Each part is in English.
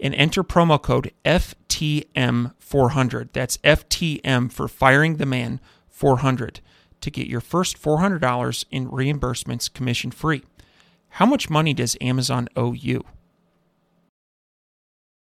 and enter promo code FTM400. That's FTM for Firing the Man 400 to get your first $400 in reimbursements commission free. How much money does Amazon owe you?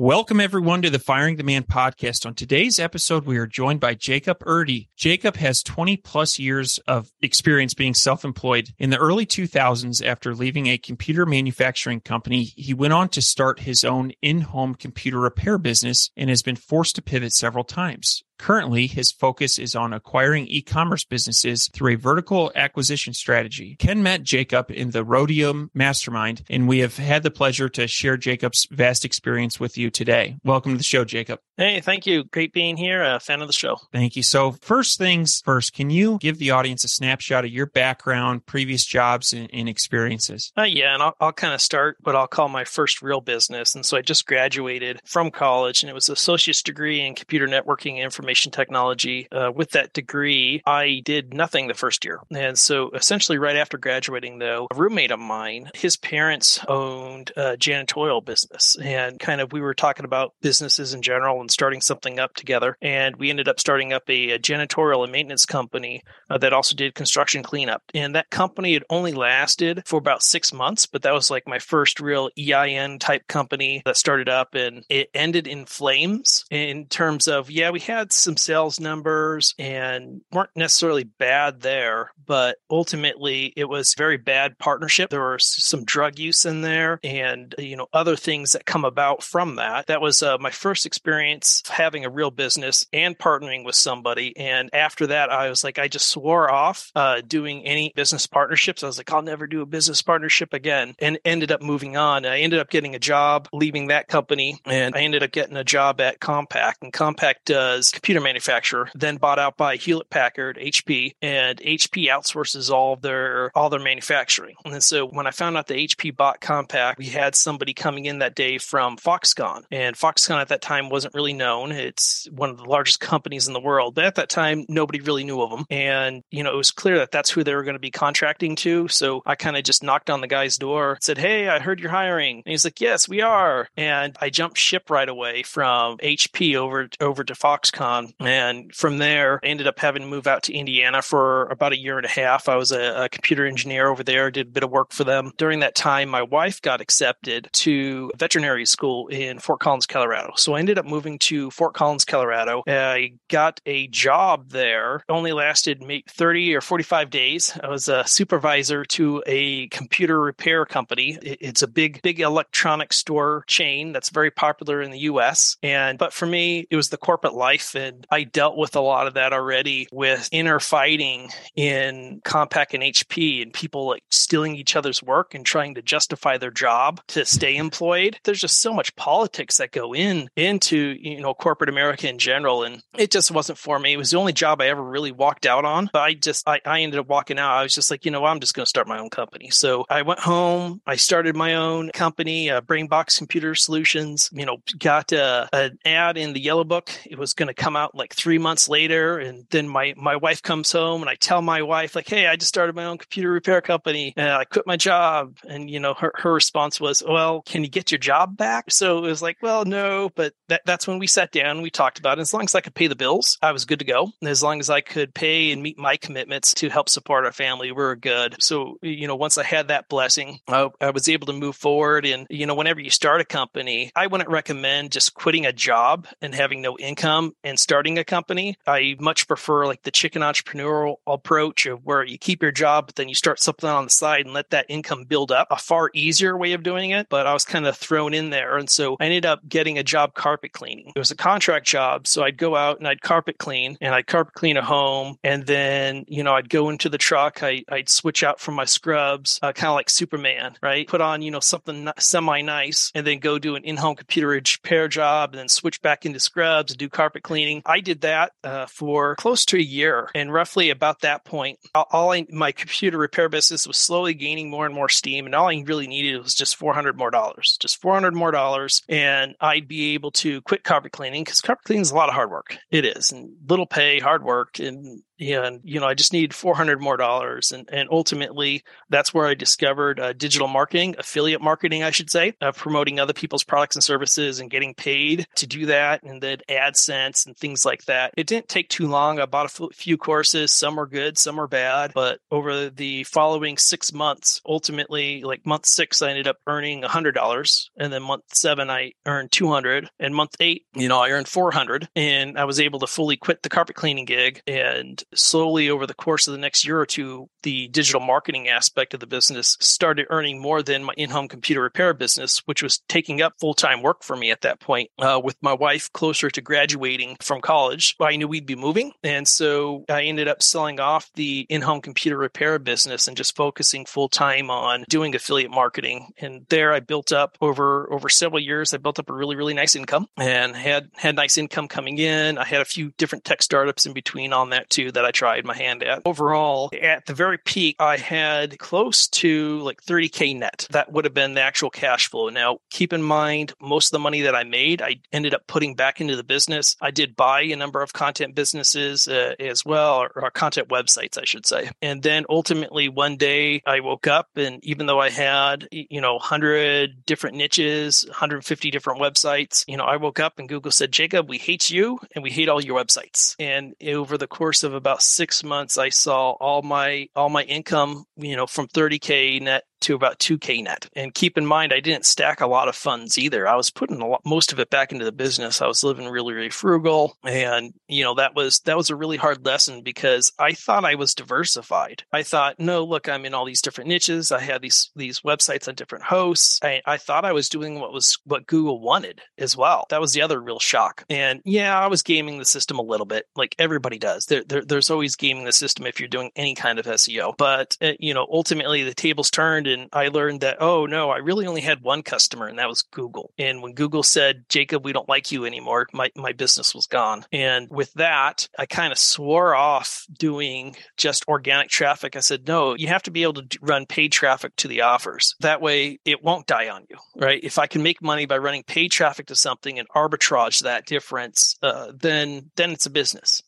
Welcome, everyone, to the Firing the Man podcast. On today's episode, we are joined by Jacob Erdy. Jacob has 20 plus years of experience being self employed. In the early 2000s, after leaving a computer manufacturing company, he went on to start his own in home computer repair business and has been forced to pivot several times. Currently, his focus is on acquiring e-commerce businesses through a vertical acquisition strategy. Ken met Jacob in the Rhodium Mastermind, and we have had the pleasure to share Jacob's vast experience with you today. Welcome to the show, Jacob. Hey, thank you. Great being here. A fan of the show. Thank you. So, first things first, can you give the audience a snapshot of your background, previous jobs, and, and experiences? Uh, yeah, and I'll, I'll kind of start what I'll call my first real business. And so I just graduated from college, and it was an associate's degree in computer networking and information technology. Uh, with that degree, I did nothing the first year. And so essentially, right after graduating, though, a roommate of mine, his parents owned a janitorial business. And kind of we were talking about businesses in general and starting something up together. And we ended up starting up a, a janitorial and maintenance company uh, that also did construction cleanup. And that company had only lasted for about six months, but that was like my first real EIN type company that started up and it ended in flames in terms of, yeah, we had some sales numbers and weren't necessarily bad there, but ultimately it was very bad partnership. There was some drug use in there and, you know, other things that come about from that. That was uh, my first experience having a real business and partnering with somebody. And after that, I was like, I just swore off uh, doing any business partnerships. I was like, I'll never do a business partnership again and ended up moving on. I ended up getting a job leaving that company and I ended up getting a job at Compaq and Compaq does computer manufacturer, then bought out by Hewlett Packard, HP, and HP outsources all their all their manufacturing. And so when I found out that HP bought Compaq, we had somebody coming in that day from Foxconn, and Foxconn at that time wasn't really known. It's one of the largest companies in the world, but at that time nobody really knew of them. And you know it was clear that that's who they were going to be contracting to. So I kind of just knocked on the guy's door, said, "Hey, I heard you're hiring," and he's like, "Yes, we are." And I jumped ship right away from HP over over to Foxconn and from there, I ended up having to move out to Indiana for about a year and a half. I was a, a, computer engineer over there, did a bit of work for them. During that time, my wife got accepted to veterinary school in Fort Collins, Colorado. So I ended up moving to Fort Collins, Colorado. I got a job there. Only lasted maybe 30 or 45 days. I was a supervisor to a computer repair company. It's a big, big electronic store chain that's very popular in the US. And but for me, it was the corporate life and I dealt with a lot of that already with inner fighting in Compaq and HP and people like stealing each other's work and trying to justify their job to stay employed. There's just so much politics that go in into, you know, corporate America in general. And it just wasn't for me. It was the only job I ever really walked out on. But I just, I, I ended up walking out. I was just like, you know, I'm just going to start my own company. So I went home. I started my own company, uh, Brainbox Computer Solutions, you know, got uh, an ad in the Yellow Book. It was going to come out like three months later. And then my, my wife comes home and I tell my wife, like, hey, I just started my own computer repair company and I quit my job. And, you know, her, her response was, well, can you get your job back? So it was like, well, no, but that, that's when we sat down we talked about it. As long as I could pay the bills, I was good to go. And as long as I could pay and meet my commitments to help support our family, we were good. So, you know, once I had that blessing, I, I was able to move forward. And, you know, whenever you start a company, I wouldn't recommend just quitting a job and having no income and starting a company. I much prefer like the chicken entrepreneurial approach of where you keep your job, but then you start something on the side and let that income build up. A far easier way of doing it, but I was kind of thrown in there. And so I ended up getting a job carpet cleaning. It was a contract job. So I'd go out and I'd carpet clean and I'd carpet clean a home. And then, you know, I'd go into the truck. I, would switch out from my scrubs, uh, kind of like Superman, right? Put on, you know, something semi nice and then go do an in home computer repair job and then switch back into scrubs and do carpet cleaning. I did that uh, for close to a year. And roughly about that point, all I, my computer repair business was slowly gaining more and more steam. And all I really needed was just 400 more dollars, just 400 more dollars. And I'd be able to quit carpet cleaning because carpet cleaning is a lot of hard work. It is and little pay, hard work. And and you know i just needed 400 more dollars. And, and ultimately that's where i discovered uh, digital marketing affiliate marketing i should say uh, promoting other people's products and services and getting paid to do that and then adsense and things like that. It didn't take too long. I bought a f- few courses. Some were good some were bad. But over the following six months ultimately like month six i ended up earning $100 and then month seven i earned 200 and month eight you know i earned 400 and i was able to fully quit the carpet cleaning gig. And slowly over the course of the next year or two, the digital marketing aspect of the business started earning more than my in-home computer repair business, which was taking up full-time work for me at that point. Uh, with my wife closer to graduating from college, I knew we'd be moving, and so I ended up selling off the in-home computer repair business and just focusing full-time on doing affiliate marketing. And there, I built up over over several years. I built up a really really nice income and had had nice income coming in. I had a few different tech startups in between on that too that I tried my hand at. Overall, at the very peak, I had close to like 30K net. That would have been the actual cash flow. Now, keep in mind, most of the money that I made, I ended up putting back into the business. I did buy a number of content businesses uh, as well, or, or content websites, I should say. And then ultimately, one day I woke up, and even though I had, you know, 100 different niches, 150 different websites, you know, I woke up and Google said, Jacob, we hate you and we hate all your websites. And over the course of about about six months, I saw all my all my income, you know, from 30k net to about 2k net. And keep in mind i didn't stack a lot of funds either. I was putting a lot, most of it back into the business. I was living really really frugal. And you know that was that was a really hard lesson because i thought i was diversified. I thought no look i'm in all these different niches. I had these these websites on different hosts. I, I thought i was doing what was what google wanted as well. That was the other real shock. And yeah i was gaming the system a little bit like everybody does. There, there there's always gaming the system if you're doing any kind of seo but uh, you know ultimately the tables turned and I learned that, oh no, I really only had one customer and that was Google. And when Google said, Jacob, we don't like you anymore, my, my business was gone. And with that, I kind of swore off doing just organic traffic. I said, no, you have to be able to run paid traffic to the offers. That way it won't die on you, right? If I can make money by running paid traffic to something and arbitrage that difference, uh, then, then it's a business.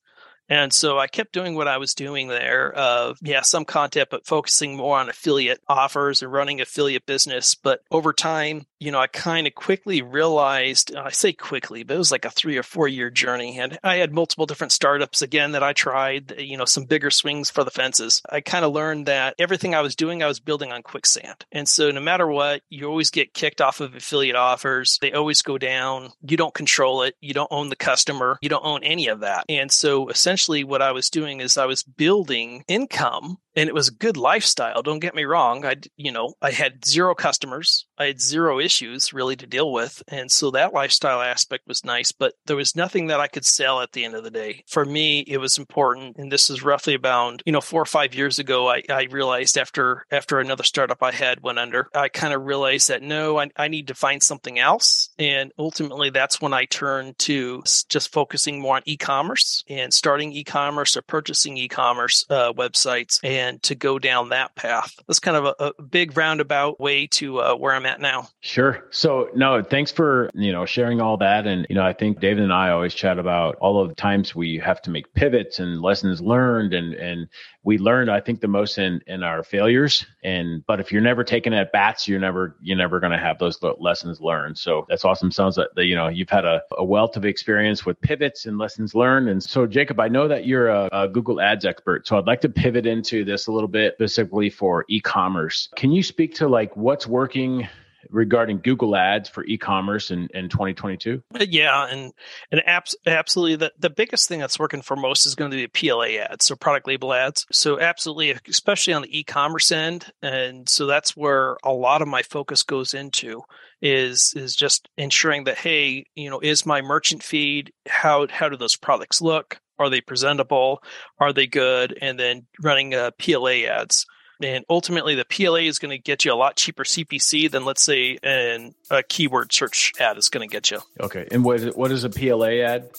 And so I kept doing what I was doing there of, yeah, some content, but focusing more on affiliate offers and running affiliate business. But over time, you know, I kind of quickly realized, uh, I say quickly, but it was like a three or four year journey. And I had multiple different startups again that I tried, uh, you know, some bigger swings for the fences. I kind of learned that everything I was doing, I was building on quicksand. And so no matter what, you always get kicked off of affiliate offers. They always go down. You don't control it. You don't own the customer. You don't own any of that. And so essentially, essentially what I was doing is I was building income and it was a good lifestyle don't get me wrong. I you know i had zero customers. I had zero issues really to deal with and so that lifestyle aspect was nice but there was nothing that i could sell at the end of the day. For me it was important and this is roughly about you know four or five years ago i, I realized after after another startup i had went under i kind of realized that no I, I need to find something else and ultimately that's when i turned to just focusing more on e-commerce and starting e-commerce or purchasing e-commerce uh, websites and and to go down that path. That's kind of a, a big roundabout way to uh, where I'm at now. Sure. So no, thanks for you know sharing all that. And you know, I think David and I always chat about all of the times we have to make pivots and lessons learned, and and we learned I think the most in in our failures. And but if you're never taking at bats, you're never you're never going to have those lessons learned. So that's awesome. Sounds like that you know you've had a, a wealth of experience with pivots and lessons learned. And so Jacob, I know that you're a, a Google Ads expert. So I'd like to pivot into this a little bit specifically for e-commerce. Can you speak to like what's working regarding Google Ads for e-commerce in, in 2022? Uh, yeah, and and abs- absolutely the, the biggest thing that's working for most is going to be PLA ads, so product label ads. So absolutely, especially on the e-commerce end, and so that's where a lot of my focus goes into is is just ensuring that hey, you know, is my merchant feed how how do those products look? Are they presentable? Are they good? And then running uh, PLA ads. And ultimately, the PLA is going to get you a lot cheaper CPC than, let's say, an, a keyword search ad is going to get you. Okay. And what is, it, what is a PLA ad?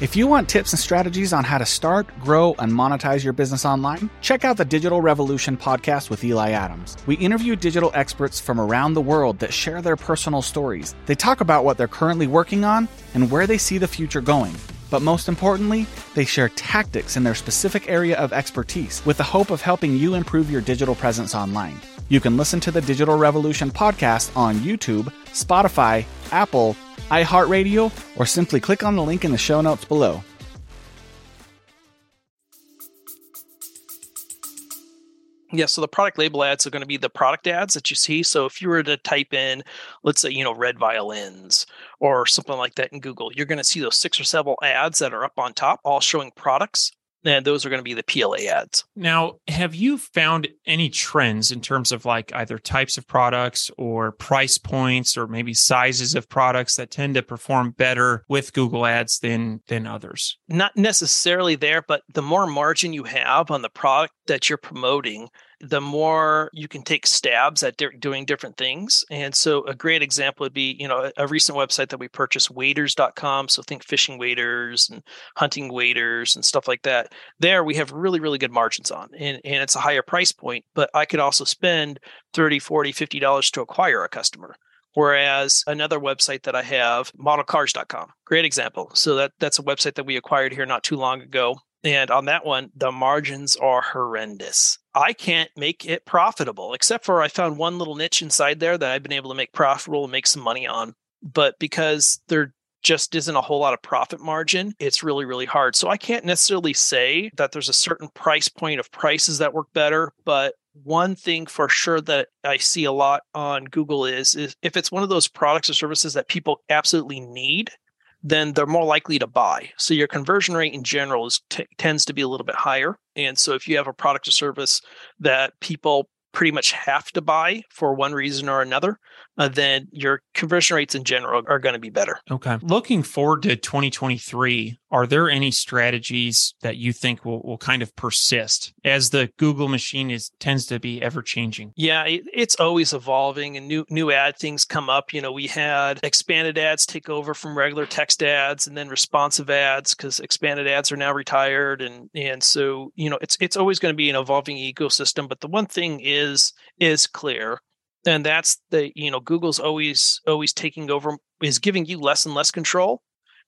If you want tips and strategies on how to start, grow, and monetize your business online, check out the Digital Revolution podcast with Eli Adams. We interview digital experts from around the world that share their personal stories. They talk about what they're currently working on and where they see the future going. But most importantly, they share tactics in their specific area of expertise with the hope of helping you improve your digital presence online. You can listen to the Digital Revolution podcast on YouTube, Spotify, Apple, iHeartRadio, or simply click on the link in the show notes below. Yeah, so the product label ads are going to be the product ads that you see. So if you were to type in, let's say, you know, red violins or something like that in Google, you're going to see those six or seven ads that are up on top, all showing products and those are going to be the PLA ads. Now, have you found any trends in terms of like either types of products or price points or maybe sizes of products that tend to perform better with Google Ads than than others? Not necessarily there, but the more margin you have on the product that you're promoting, the more you can take stabs at di- doing different things. And so a great example would be, you know, a, a recent website that we purchased, waders.com. So think fishing waders and hunting waders and stuff like that. There we have really, really good margins on and, and it's a higher price point, but I could also spend 30, 40, $50 to acquire a customer. Whereas another website that I have, modelcars.com, great example. So that that's a website that we acquired here not too long ago. And on that one, the margins are horrendous. I can't make it profitable, except for I found one little niche inside there that I've been able to make profitable and make some money on. But because there just isn't a whole lot of profit margin, it's really, really hard. So I can't necessarily say that there's a certain price point of prices that work better. But one thing for sure that I see a lot on Google is, is if it's one of those products or services that people absolutely need, then they're more likely to buy. So your conversion rate in general is t- tends to be a little bit higher. And so if you have a product or service that people pretty much have to buy for one reason or another, uh, then your conversion rates in general are going to be better. Okay. Looking forward to 2023, are there any strategies that you think will, will kind of persist as the Google machine is tends to be ever changing? Yeah, it, it's always evolving and new new ad things come up. You know, we had expanded ads take over from regular text ads and then responsive ads because expanded ads are now retired and and so, you know, it's it's always going to be an evolving ecosystem, but the one thing is is clear and that's the you know google's always always taking over is giving you less and less control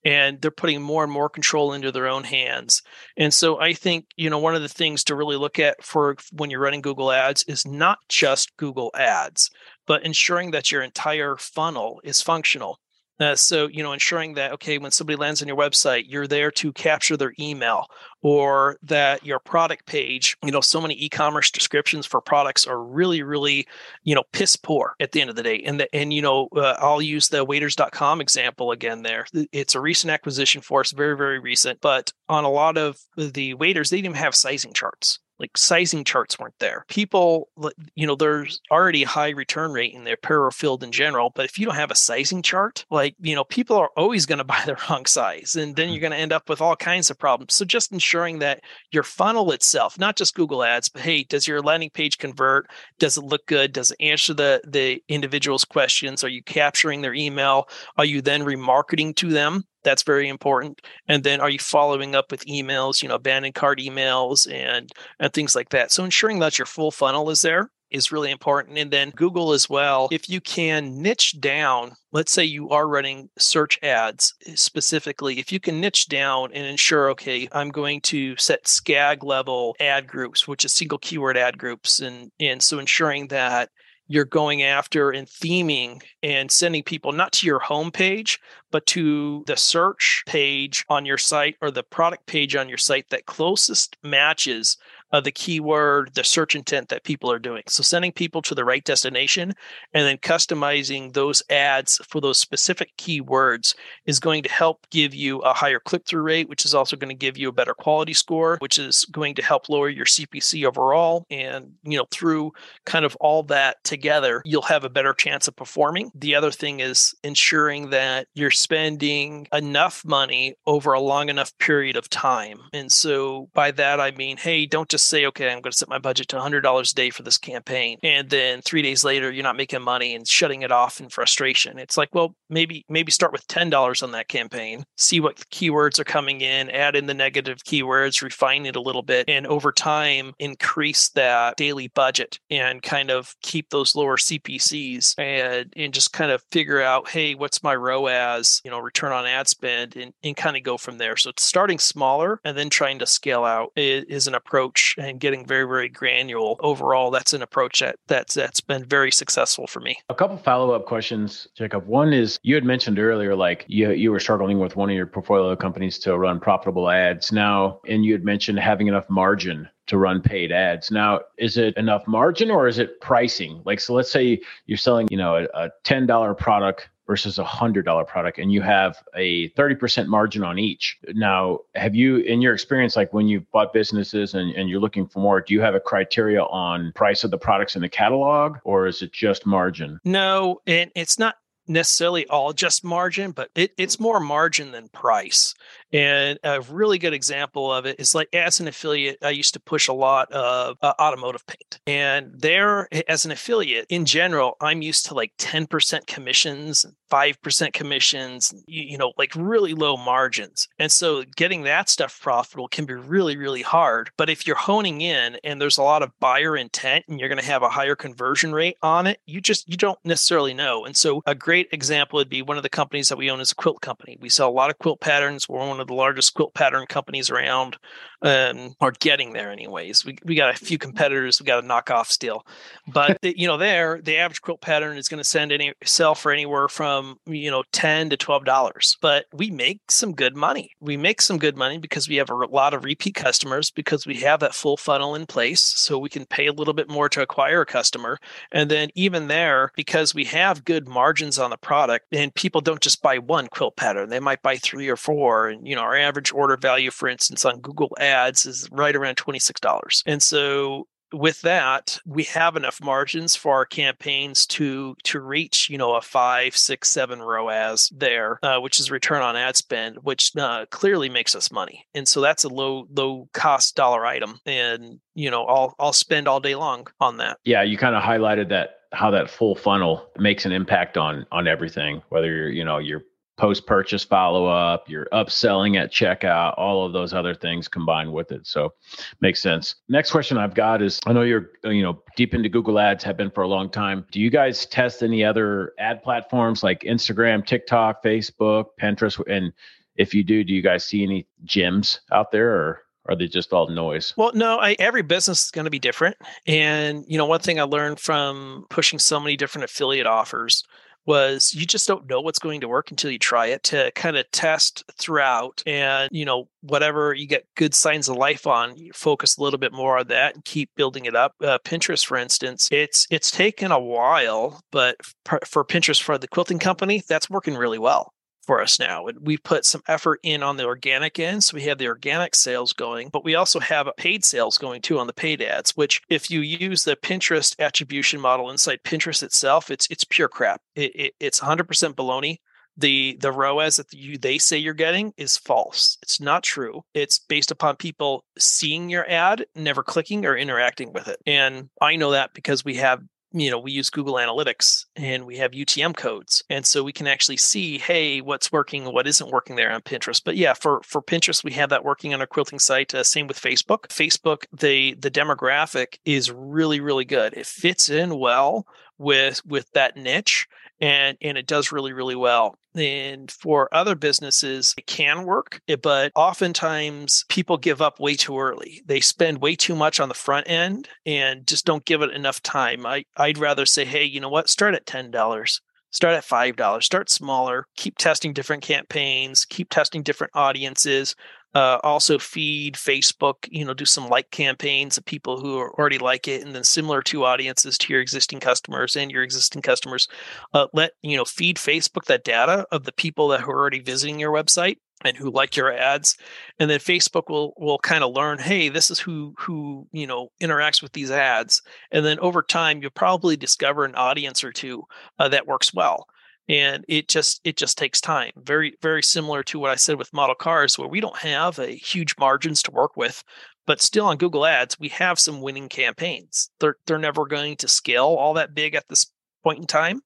and they're putting more and more control into their own hands. And so i think you know one of the things to really look at for when you're running google ads is not just google ads but ensuring that your entire funnel is functional uh, so, you know, ensuring that, okay, when somebody lands on your website, you're there to capture their email or that your product page, you know, so many e commerce descriptions for products are really, really, you know, piss poor at the end of the day. And, the, and you know, uh, I'll use the waders.com example again there. It's a recent acquisition for us, very, very recent. But on a lot of the waiters, they didn't even have sizing charts like sizing charts weren't there. People, you know, there's already a high return rate in their apparel field in general, but if you don't have a sizing chart, like, you know, people are always going to buy the wrong size and then you're mm-hmm. going to end up with all kinds of problems. So just ensuring that your funnel itself, not just Google ads, but hey, does your landing page convert? Does it look good? Does it answer the, the individual's questions? Are you capturing their email? Are you then remarketing to them? That's very important and then are you following up with emails you know abandoned cart emails and and things like that so ensuring that your full funnel is there is really important. And then Google as well, if you can niche down, let's say you are running search ads eh, specifically, if you can niche down and ensure, okay, I'm going to set SKAG level ad groups, which is single keyword ad groups. And, and so ensuring that you're going after and theming and sending people not to your home page, but to the search page on your site or the product page on your site that closest matches of the keyword, the search intent that people are doing. So sending people to the right destination and then customizing those ads for those specific keywords is going to help give you a higher click through rate, which is also going to give you a better quality score, which is going to help lower your CPC overall. And, you know, through kind of all that together, you'll have a better chance of performing. The other thing is ensuring that you're spending enough money over a long enough period of time. And so by that, I mean, hey, don't just say, okay, I'm going to set my budget to $100 a day for this campaign. And then three days later, you're not making money and shutting it off in frustration. It's like, well, maybe, maybe start with $10 on that campaign, see what keywords are coming in, add in the negative keywords, refine it a little bit, and over time, increase that daily budget and kind of keep those lower CPCs and, and just kind of figure out, hey, what's my ROAS, you know, return on ad spend, and, and kind of go from there. So starting smaller and then trying to scale out is an approach and getting very, very granular. Overall, that's an approach that that's that's been very successful for me. A couple follow up questions, Jacob. One is you had mentioned earlier, like you you were struggling with one of your portfolio companies to run profitable ads now, and you had mentioned having enough margin to run paid ads. Now, is it enough margin or is it pricing? Like, so let's say you're selling, you know, a, a $10 product versus a hundred dollar product and you have a 30% margin on each now have you in your experience like when you've bought businesses and, and you're looking for more do you have a criteria on price of the products in the catalog or is it just margin no and it's not necessarily all just margin, but it, it's more margin than price. And a really good example of it is like as an affiliate, I used to push a lot of uh, automotive paint. And there, as an affiliate in general, I'm used to like 10% commissions, 5% commissions, you, you know, like really low margins. And so getting that stuff profitable can be really, really hard. But if you're honing in and there's a lot of buyer intent and you're going to have a higher conversion rate on it, you just, you don't necessarily know. And so a great example would be one of the companies that we own is a quilt company. We sell a lot of quilt patterns. We're one of the largest quilt pattern companies around, um, or getting there anyways. We, we got a few competitors we got to knock off still, but you know, there the average quilt pattern is going to send any sell for anywhere from Um, you know ten to twelve dollars. But we make some good money. We make some good money because we have a lot of repeat customers because we have that full funnel in place, so we can pay a little bit more to acquire a customer, and then even there because we have good margins on the product, and people don't just buy one quilt pattern; they might buy three or four, and you know our average order value, for instance, on Google Ads is right around $26. And so with that, we have enough margins for our campaigns to to reach, you know, a five, six, seven ROAS there, uh, which is return on ad spend, which uh, clearly makes us money. And so that's a low low cost dollar item, and you know, I'll I'll spend all day long on that. Yeah, you kind of highlighted that how that full funnel makes an impact on on everything, whether you're you know you're post purchase follow up, you're upselling at checkout, all of those other things combined with it. So makes sense. Next question I've got is I know you're uh, you know deep into Google Ads have been for a long time. Do you guys test any other ad platforms like Instagram, TikTok, Facebook, Pinterest and if you do, do you guys see any gems out there or are they just all noise? Well, no, I, every business is going to be different. And, you know, one thing I learned from pushing so many different affiliate offers was you just don't know what's going to work until you try it to kind of test throughout and you know whatever you get good signs of life on you focus a little bit more on that and keep building it up. Uh, pinterest for instance it's it's taken a while but for, for pinterest for the quilting company that's working really well for us now. And we put some effort in on the organic end. So we have the organic sales going, but we also have paid sales going too on the paid ads, which if you use the Pinterest attribution model inside Pinterest itself, it's it's pure crap. It, it, it's 100% baloney. The the ROAS that you they say you're getting is false. It's not true. It's based upon people seeing your ad, never clicking or interacting with it. And I know that because we have you know, we use Google Analytics and we have UTM codes. And so we can actually see, hey, what's working, what isn't working there on Pinterest. But yeah, for for Pinterest, we have that working on our quilting site. Uh, same with Facebook. Facebook, the the demographic is really, really good. It fits in well with with that niche and and it does really really well and for other businesses it can work eh, but oftentimes people give up way too early. They spend way too much on the front end and just don't give it enough time. I, i'd rather say hey you know what? Start at $10 start at $5 start smaller. Keep testing different campaigns. Keep testing different audiences Uh, also feed Facebook, you know, do some like campaigns of people who already like it, and then similar to audiences to your existing customers and your existing customers. Uh, let you know, feed Facebook that data of the people that are already visiting your website and who like your ads and then facebook will will kind of learn hey this is who who you know interacts with these ads and then over time you'll probably discover an audience or two uh, that works well and it just it just takes time very very similar to what i said with model cars where we don't have a huge margins to work with but still on google ads we have some winning campaigns they're they're never going to scale all that big at this point in time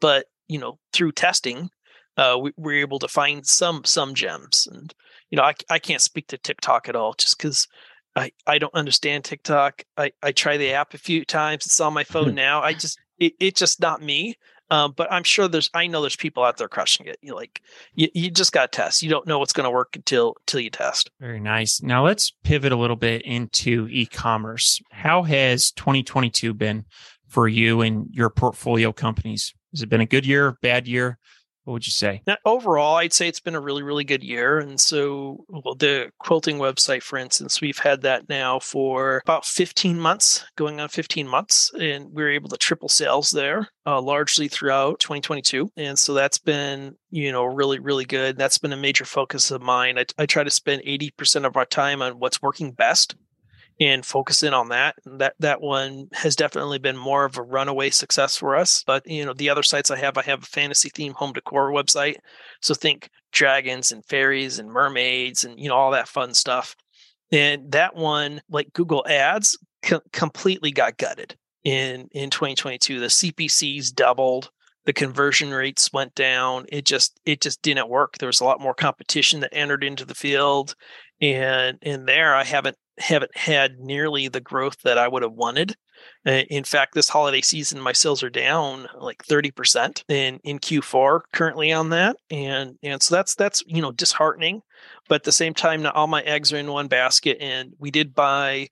but you know through testing uh, we, we're able to find some some gems and you know i, I can't speak to tiktok at all just because I, I don't understand TikTok. I, I try the app a few times. It's on my phone now. I just it, it's just not me. Um, but I'm sure there's I know there's people out there crushing it. You like you, you just got to test. You don't know what's going to work until until you test. Very nice. Now let's pivot a little bit into e-commerce. How has 2022 been for you and your portfolio companies? Has it been a good year, bad year? What would you say? Now, overall, I'd say it's been a really, really good year. And so, well, the quilting website, for instance, we've had that now for about 15 months, going on 15 months, and we were able to triple sales there uh, largely throughout 2022. And so that's been, you know, really, really good. That's been a major focus of mine. I, I try to spend 80% of our time on what's working best and focus in on that. That that one has definitely been more of a runaway success for us. But you know, the other sites I have, I have a fantasy theme home decor website. So think dragons and fairies and mermaids and you know all that fun stuff. And that one, like Google Ads, co- completely got gutted in in 2022. The CPCs doubled the conversion rates went down it just it just didn't work there was a lot more competition that entered into the field and in there i haven't haven't had nearly the growth that I would have wanted. Uh, in fact, this holiday season, my sales are down like 30% in, in Q4 currently on that. And, and so that's, that's, you know, disheartening, but at the same time, now all my eggs are in one basket and we did buy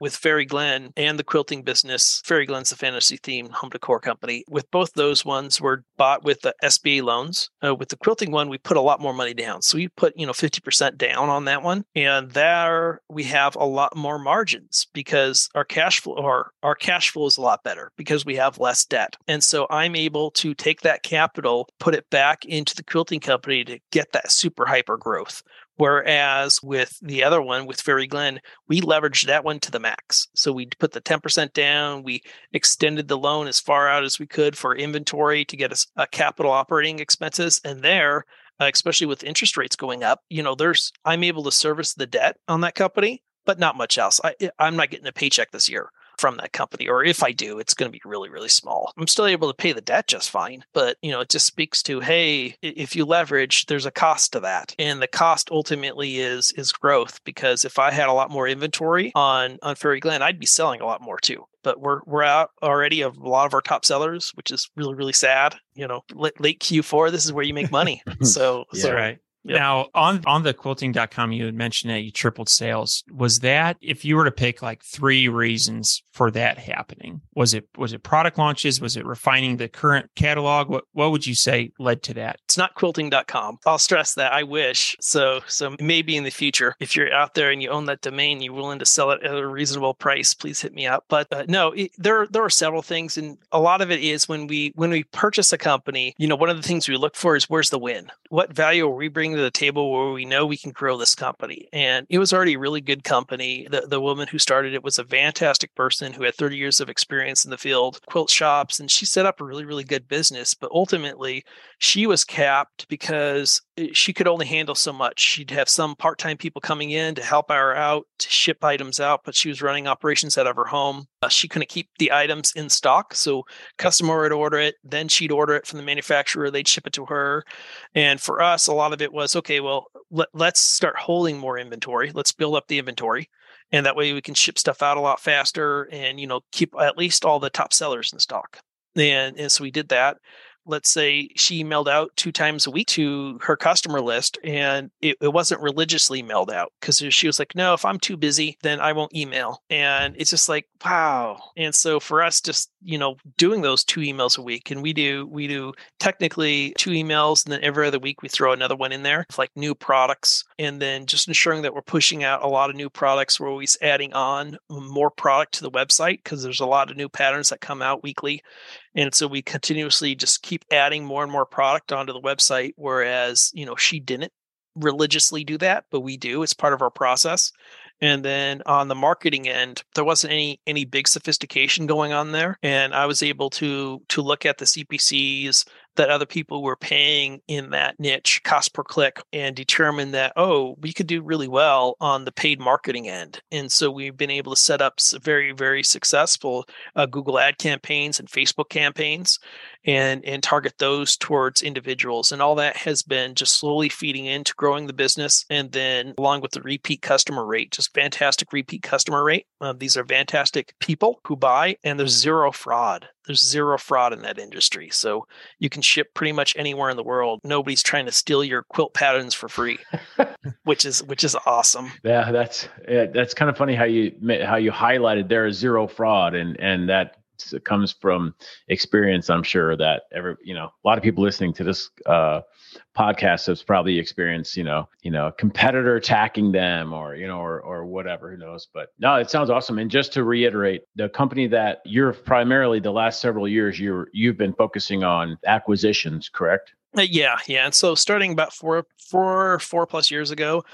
with Fairy Glen and the quilting business. Fairy Glen's the fantasy themed home decor company. With both those ones were bought with the SBA loans. Uh, with the quilting one, we put a lot more money down. So we put, you know, 50% down on that one. And there we have a lot more margins because our cash flow or our cash flow is a lot better because we have less debt. And so I'm able to take that capital, put it back into the quilting company to get that super hyper growth Whereas with the other one, with Fairy Glen, we leveraged that one to the max. So we put the 10% down. We extended the loan as far out as we could for inventory to get us a capital operating expenses. And there, uh, especially with interest rates going up, you know, there's, I'm able to service the debt on that company, but not much else. I, I'm not getting a paycheck this year from that company or if i do it's going to be really really small i'm still able to pay the debt just fine but you know it just speaks to hey if you leverage there's a cost to that and the cost ultimately is is growth because if i had a lot more inventory on on fairy glen i'd be selling a lot more too but we're we're out already of a lot of our top sellers, which is really really sad. You know, late, late Q4, this is where you make money. So, yeah. so right. Yep. Now on on the quilting.com you had mentioned that you tripled sales. Was that if you were to pick like three reasons for that happening? Was it was it product launches? Was it refining the current catalog? What what would you say led to that? It's not quilting.com. I'll stress that. I wish. So so maybe in the future if you're out there and you own that domain, you're willing to sell it at a reasonable price, please hit me up. But uh, no, it, there there are several things and a lot of it is when we when we purchase a company, you know, one of the things we look for is where's the win? What value are we bringing to the table where we know we can grow this company. And it was already a really good company. The, the woman who started it was a fantastic person who had 30 years of experience in the field, quilt shops, and she set up a really, really good business. But ultimately, she was capped because she could only handle so much. She'd have some part time people coming in to help her out, to ship items out, but she was running operations out of her home. Uh, she couldn't keep the items in stock. So, customer would order it, then she'd order it from the manufacturer, they'd ship it to her. And for us, a lot of it was okay, well, let, let's start holding more inventory. Let's build up the inventory. And that way we can ship stuff out a lot faster and, you know, keep at least all the top sellers in stock. And, and so we did that let's say she mailed out two times a week to her customer list and it, it wasn't religiously mailed out because she was like, no, if I'm too busy, then I won't email. And it's just like, wow. And so for us, just, you know, doing those two emails a week and we do, we do technically two emails and then every other week we throw another one in there, with like new products. And then just ensuring that we're pushing out a lot of new products. We're always adding on more product to the website because there's a lot of new patterns that come out weekly. And so we continuously just keep adding more and more product onto the website. Whereas, you know, she didn't religiously do that, but we do. It's part of our process. And then on the marketing end, there wasn't any any big sophistication going on there. And I was able to to look at the CPCs, that other people were paying in that niche cost per click and determine that oh we could do really well on the paid marketing end and so we've been able to set up very very successful uh, google ad campaigns and facebook campaigns and and target those towards individuals and all that has been just slowly feeding into growing the business and then along with the repeat customer rate just fantastic repeat customer rate uh, these are fantastic people who buy and there's zero fraud there's zero fraud in that industry. So you can ship pretty much anywhere in the world. Nobody's trying to steal your quilt patterns for free, which is which is awesome. Yeah, that's yeah, that's kind of funny how you how you highlighted there is zero fraud and and that comes from experience. I'm sure that every you know a lot of people listening to this uh, podcast has probably experienced you know you know competitor attacking them or you know or or whatever who knows. But no, it sounds awesome. And just to reiterate, the company that you're primarily the last several years you're you've been focusing on acquisitions, correct? Uh, yeah, yeah. And so starting about four, four, four plus years ago,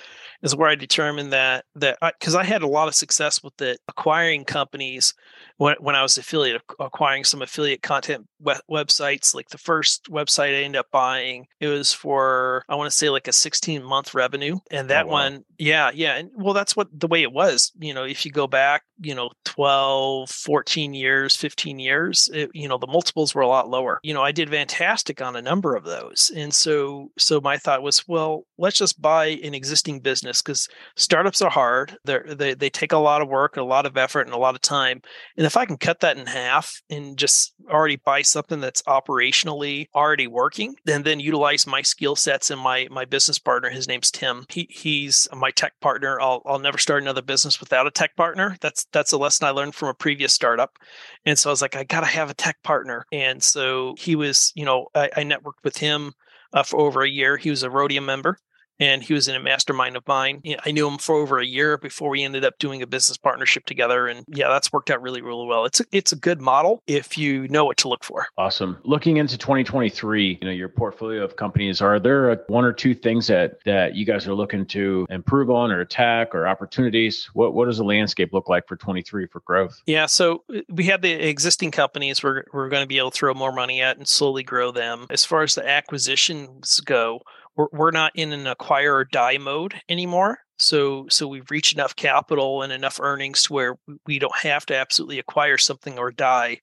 is where I determined that that because I, I, had a lot of success with the acquiring companies when, when I was affiliate acquiring some affiliate content we- websites. Like the first website I ended up buying, it was for I want to say like a 16 month revenue, and oh, that oh, wow. one, yeah, yeah, and well, that's what the way it was. You know, if you go back, you know, 12, 14 years, 15 years, it, you know, the multiples were a lot lower. You know, I did fantastic on a number of those, and so so my thought was, well, let's just buy an existing business because startups are hard. They're, they they take a lot of work, a lot of effort, and a lot of time. And if I can cut that in half and just already buy something that's operationally already working, and then utilize my skill sets and my my business partner, his name's Tim. He he's my tech partner. I'll I'll never start another business without a tech partner. That's that's a lesson I learned from a previous startup. And so I was like, I gotta have a tech partner. And so he was, you know, I, I networked with him uh, for over a year. He was a Rhodium member and he was in a mastermind of mine. I knew him for over a year before we ended up doing a business partnership together, and yeah, that's worked out really, really well. It's a, it's a good model if you know what to look for. Awesome. Looking into 2023, you know your portfolio of companies. Are there one or two things that that you guys are looking to improve on, or attack, or opportunities? What what does the landscape look like for 23 for growth? Yeah, so uh, we have the existing companies we're we're going to be able to throw more money at and slowly grow them. As far as the acquisitions go we're, we're not in an acquire or die mode anymore. So so we've reached enough capital and enough earnings to where we don't have to absolutely acquire something or die.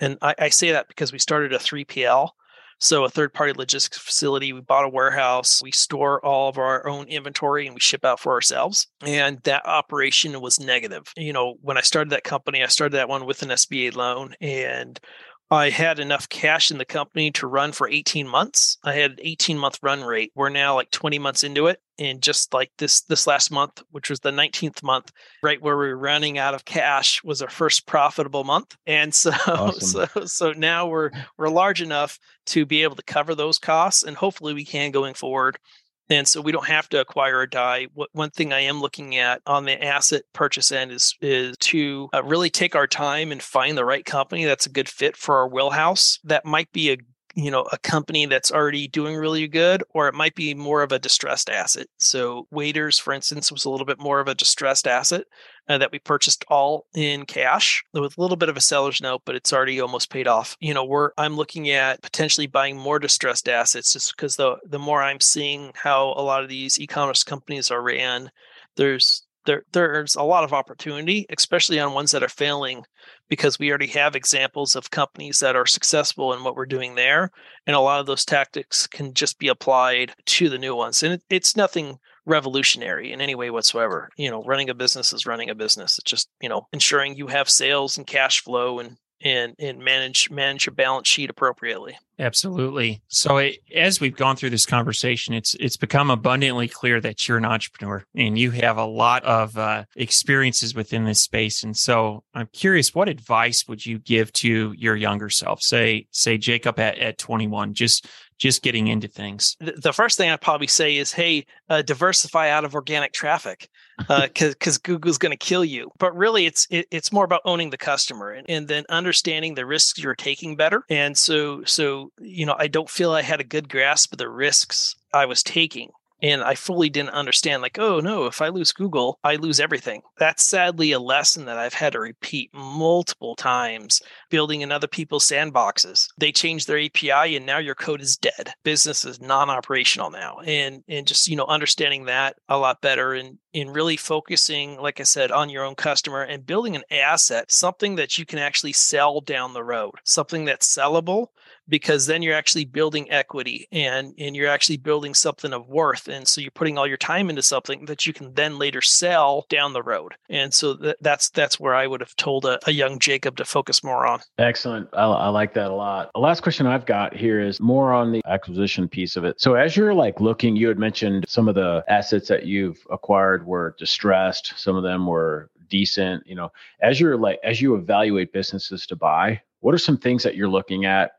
And I, I say that because we started a 3PL. So a third party logistics facility, we bought a warehouse, we store all of our own inventory and we ship out for ourselves. And that operation was negative. You know, when I started that company, I started that one with an SBA loan and I had enough cash in the company to run for 18 months. I had an 18 month run rate. We're now like 20 months into it. And just like this this last month, which was the 19th month, right where we were running out of cash was our first profitable month. And so awesome. so so now we're we're large enough to be able to cover those costs and hopefully we can going forward and so we don't have to acquire a die. One thing I am looking at on the asset purchase end is is to uh, really take our time and find the right company that's a good fit for our wheelhouse. That might be a you know a company that's already doing really good or it might be more of a distressed asset. So waders for instance was a little bit more of a distressed asset uh, that we purchased all in cash with a little bit of a seller's note but it's already almost paid off. You know we're i'm looking at potentially buying more distressed assets just because the the more i'm seeing how a lot of these e-commerce companies are ran there's there there's a lot of opportunity, especially on ones that are failing, because we already have examples of companies that are successful in what we're doing there, and a lot of those tactics can just be applied to the new ones. And it, it's nothing revolutionary in any way whatsoever. You know, running a business is running a business. It's just you know ensuring you have sales and cash flow and and and manage manage your balance sheet appropriately. Absolutely. So it, as we've gone through this conversation, it's it's become abundantly clear that you're an entrepreneur and you have a lot of uh, experiences within this space. And so I'm curious, what advice would you give to your younger self? Say say Jacob at, at 21, just just getting into things? The first thing I'd probably say is, hey, uh, diversify out of organic traffic because uh, because Google's going to kill you. But really, it's it, it's more about owning the customer and, and then understanding the risks you're taking better. And so so you know, I don't feel I had a good grasp of the risks I was taking and I fully didn't understand, like, oh no, if I lose Google, I lose everything. That's sadly a lesson that I've had to repeat multiple times building in other people's sandboxes. They change their API and now your code is dead. Business is non-operational now. And and just, you know, understanding that a lot better and in really focusing, like I said, on your own customer and building an asset, something that you can actually sell down the road, something that's sellable because then you're actually building equity and and you're actually building something of worth. And so you're putting all your time into something that you can then later sell down the road. And so th- that's that's where i would have told a, a young jacob to focus more on. Excellent. I, I like that a lot. The last question i've got here is more on the acquisition piece of it. So as you're like looking you had mentioned some of the assets that you've acquired were distressed. Some of them were decent you know. As you're like as you evaluate businesses to buy what are some things that you're looking at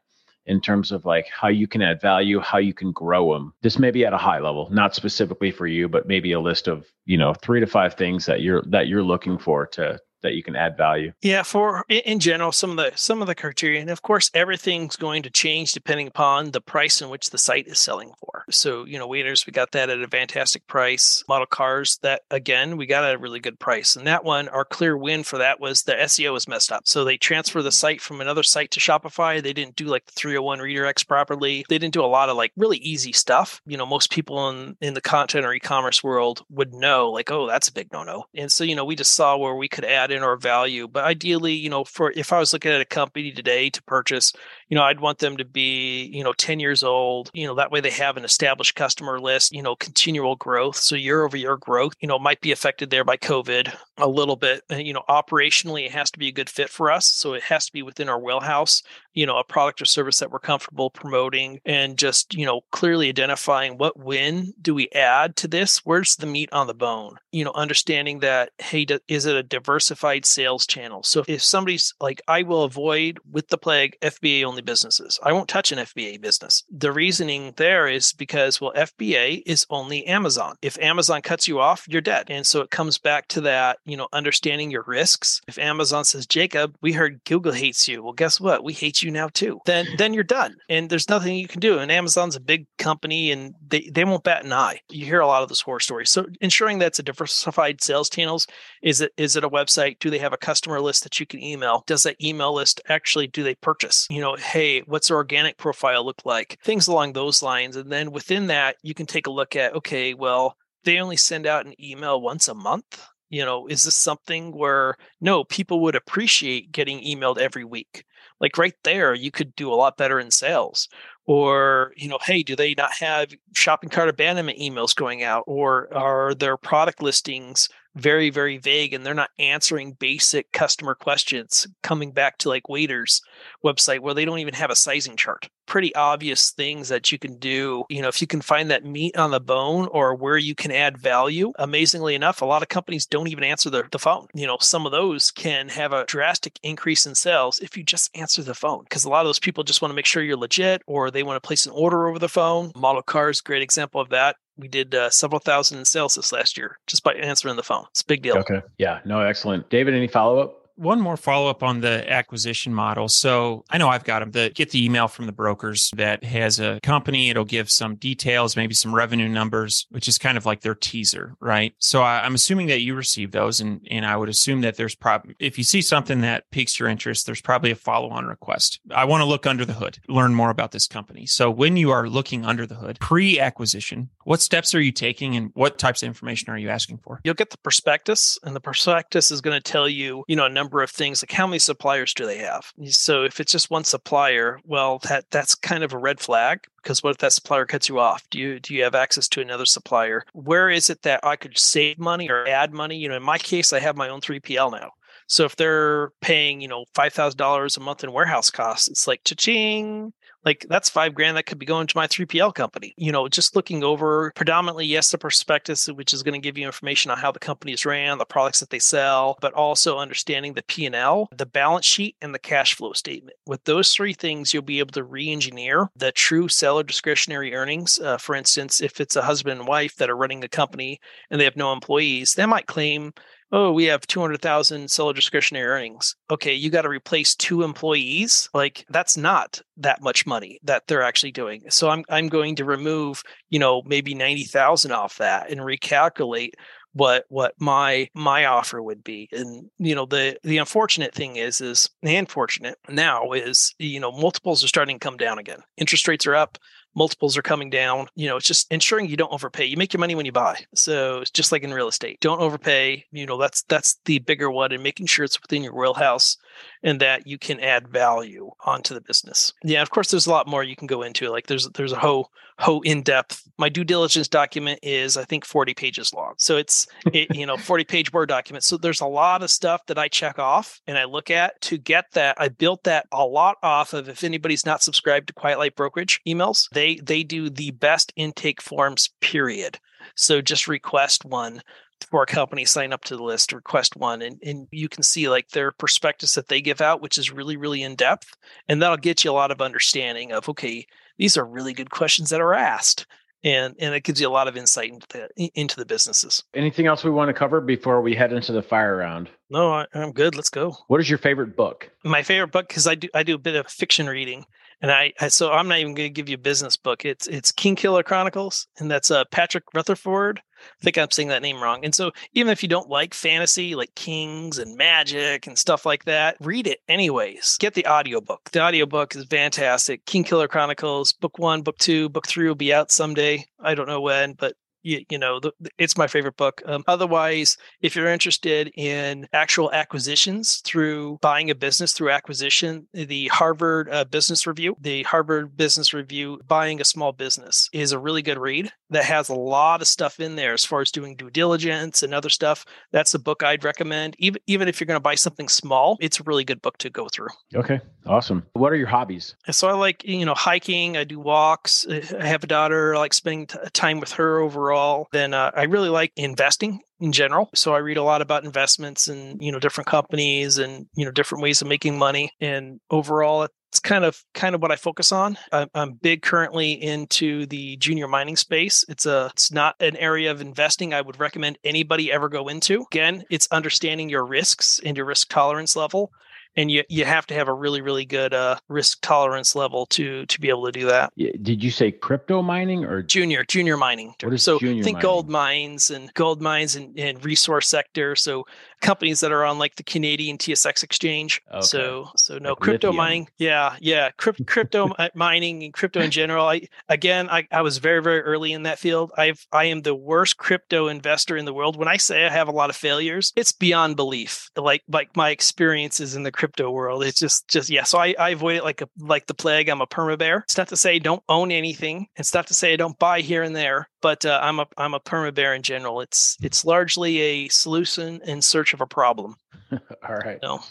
in terms of like how you can add value, how you can grow them. This may be at a high level, not specifically for you, but maybe a list of, you know, 3 to 5 things that you're that you're looking for to that you can add value? Yeah for in general some of the some of the criteria and of course everything's going to change depending upon the price in which the site is selling for. So you know waders we got that at a fantastic price. Model cars that again we got at a really good price and that one our clear win for that was the seo was messed up. So they transfer the site from another site to shopify. They didn't do like the 301 redirects properly. They didn't do a lot of like really easy stuff. You know most people in in the content or e-commerce world would know like oh that's a big no no and so you know we just saw where we could add in our value. But ideally, you know, for if I was looking at a company today to purchase, you know, I'd want them to be, you know, 10 years old. You know, that way they have an established customer list, you know, continual growth. So year over year growth, you know, might be affected there by COVID a little bit. You know, operationally, it has to be a good fit for us. So it has to be within our wheelhouse, you know, a product or service that we're comfortable promoting and just, you know, clearly identifying what win do we add to this? Where's the meat on the bone? You know, understanding that, hey, is it a diversified sales channel? So if somebody's like, I will avoid with the plague FBA only businesses, I won't touch an FBA business. The reasoning there is because, well, FBA is only Amazon. If Amazon cuts you off, you're dead. And so it comes back to that, you know, understanding your risks. If Amazon says, Jacob, we heard Google hates you. Well, guess what? We hate you now too. Then then you're done. And there's nothing you can do. And Amazon's a big company and they, they won't bat an eye. You hear a lot of those horror stories. So ensuring that's a diversified sales channels. Is it is it a website? Do they have a customer list that you can email? Does that email list actually do they purchase? You know, hey, what's their organic profile look like? Things along those lines. And then within that, you can take a look at, okay, well, they only send out an email once a month you know is this something where no people would appreciate getting emailed every week like right there you could do a lot better in sales or you know hey do they not have shopping cart abandonment emails going out or are their product listings very very vague and they're not answering basic customer questions coming back to like waders website where they don't even have a sizing chart. Pretty obvious things that you can do. You know if you can find that meat on the bone or where you can add value amazingly enough a lot of companies don't even answer the, the phone. You know some of those can have a drastic increase in sales if you just answer the phone because a lot of those people just want to make sure you're legit or they want to place an order over the phone. Model cars great example of that we did uh, several thousand in sales this last year just by answering the phone. It's a big deal. Okay. Yeah. No, excellent. David, any follow up? One more follow up on the acquisition model. So I know I've got them that get the email from the brokers that has a company. It'll give some details, maybe some revenue numbers, which is kind of like their teaser, right? So I, am assuming that you receive those, and and I would assume that there's probably if you see something that piques your interest, there's probably a follow on request. I want to look under the hood, learn more about this company. So when you are looking under the hood, pre acquisition, what steps are you taking, and what types of information are you asking for? You'll get the prospectus, and the prospectus is going to tell you, you know, a number number of things like how many suppliers do they have? So if it's just one supplier well that that's kind of a red flag because what if that supplier cuts you off? Do you do you have access to another supplier? Where is it that i could save money or add money? You know in my case i have my own 3pl now. So if they're paying, you know, five thousand dollars a month in warehouse costs, it's like cha-ching. Like that's five grand that could be going to my 3PL company. You know, just looking over predominantly, yes, the prospectus, which is going to give you information on how the company is ran, the products that they sell, but also understanding the P&L, the balance sheet, and the cash flow statement. With those three things, you'll be able to re-engineer the true seller discretionary earnings. Uh, for instance, if it's a husband and wife that are running a company and they have no employees, they might claim oh, we have 200,000 seller discretionary earnings. Okay, you got to replace two employees. Like that's not that much money that they're actually doing. So I'm I'm going to remove, you know, maybe 90,000 off that and recalculate what what my my offer would be and you know the the unfortunate thing is is the unfortunate now is you know multiples are starting to come down again interest rates are up multiples are coming down. You know, it's just ensuring you don't overpay. You make your money when you buy. So it's just like in real estate. Don't overpay. You know, that's that's the bigger one and making sure it's within your wheelhouse and that you can add value onto the business. Yeah, of course there's a lot more you can go into. Like there's there's a whole whole in-depth. My due diligence document is I think 40 pages long. So it's it, you know 40 page word document. So there's a lot of stuff that I check off and I look at to get that. I built that a lot off of if anybody's not subscribed to Quiet Light Brokerage emails, they they do the best intake forms period. So just request one for a company, sign up to the list, request one, and, and you can see like their prospectus that they give out, which is really, really in depth. And that'll get you a lot of understanding of, okay, these are really good questions that are asked. And and it gives you a lot of insight into the into the businesses. Anything else we want to cover before we head into the fire round? No, I, I'm good. Let's go. What is your favorite book? My favorite book because I do I do a bit of fiction reading, and I, I, so I'm not even going to give you a business book. It's it's Kingkiller Chronicles, and that's uh, Patrick Rutherford. I think I'm saying that name wrong. And so even if you don't like fantasy, like kings and magic and stuff like that, read it anyways. Get the audiobook. The audiobook is fantastic. Kingkiller Chronicles, book one, book two, book three will be out someday. I don't know when, but you, you know, the, it's my favorite book. Um, otherwise, if you're interested in actual acquisitions through buying a business through acquisition, the Harvard uh, Business Review, the Harvard Business Review, Buying a Small Business is a really good read that has a lot of stuff in there as far as doing due diligence and other stuff. That's a book I'd recommend. Even, even if you're going to buy something small, it's a really good book to go through. Okay, awesome. What are your hobbies? So I like, you know, hiking, I do walks. I have a daughter, I like spending t- time with her overall overall, then uh, I really like investing in general. So I read a lot about investments and you know different companies and you know different ways of making money. And overall, it's kind of kind of what I focus on. I'm, I'm big currently into the junior mining space. It's a it's not an area of investing I would recommend anybody ever go into. Again, it's understanding your risks and your risk tolerance level and you you have to have a really really good uh, risk tolerance level to to be able to do that. Did you say crypto mining or junior junior mining? What is so junior think mining? gold mines and gold mines and, and resource sector. So companies that are on like the Canadian TSX exchange. Okay. So so no Like crypto lithium. mining. Yeah, yeah, Crypt, crypto mining and crypto in general. I again, I, I was very very early in that field. I've I am the worst crypto investor in the world. When I say I have a lot of failures, it's beyond belief. Like like my experiences in the crypto world, it's just just yeah. So I, I avoid it like a like the plague. I'm a perma bear. It's not to say I don't own anything. It's not to say I don't buy here and there. But uh, I'm a I'm a perma bear in general. It's it's largely a solution in search of a problem. All right. No.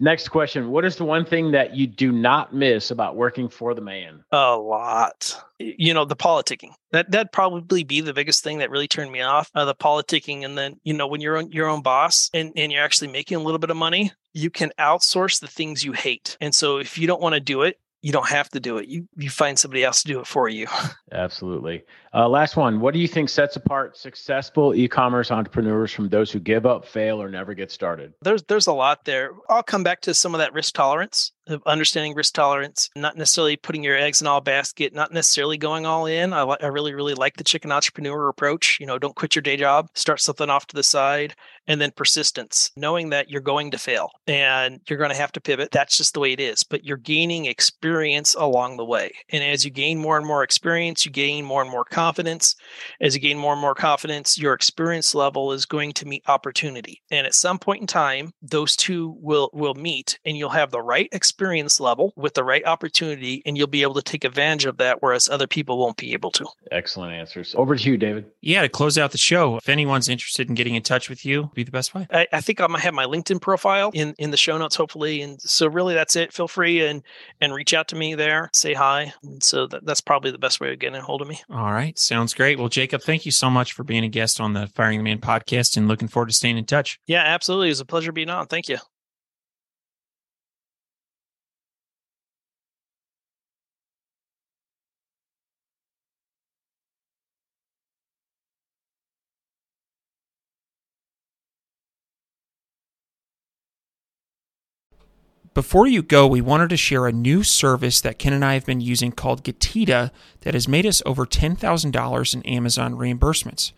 Next question. What is the one thing that you do not miss about working for the man? A lot. You know, the politicking. That that'd probably be the biggest thing that really turned me off. Uh, the politicking, and then you know, when you're on your own boss and and you're actually making a little bit of money, you can outsource the things you hate. And so, if you don't want to do it, you don't have to do it. You you find somebody else to do it for you. Absolutely. Uh, last one. What do you think sets apart successful e-commerce entrepreneurs from those who give up, fail, or never get started? There's there's a lot there. I'll come back to some of that risk tolerance of understanding risk tolerance, not necessarily putting your eggs in all basket, not necessarily going all in. I, li- I really really like the chicken entrepreneur approach. You know, don't quit your day job, start something off to the side, and then persistence, knowing that you're going to fail and you're going to have to pivot. That's just the way it is. But you're gaining experience along the way, and as you gain more and more experience, you gain more and more confidence. As you gain more and more confidence, your experience level is going to meet opportunity, and at some point in time, those two will will meet, and you'll have the right experience experience level with the right opportunity, and you'll be able to take advantage of that, whereas other people won't be able to. Excellent answers. Over to you, David. Yeah, to close out the show, if anyone's interested in getting in touch with you, be the best way. I, I think I'm gonna have my LinkedIn profile in in the show notes, hopefully. And so, really, that's it. Feel free and and reach out to me there, say hi. And so that, that's probably the best way of getting a hold of me. All right, sounds great. Well, Jacob, thank you so much for being a guest on the Firing the Man podcast, and looking forward to staying in touch. Yeah, absolutely. It was a pleasure being on. Thank you. Before you go, we wanted to share a new service that Ken and I have been using called Getida that has made us over $10,000 in Amazon reimbursements.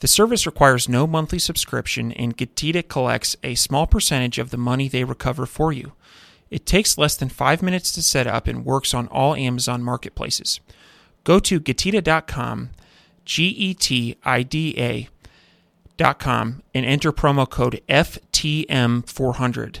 The service requires no monthly subscription, and Getida collects a small percentage of the money they recover for you. It takes less than five minutes to set up and works on all Amazon marketplaces. Go to Getida.com, G E T I D A.com, and enter promo code FTM400.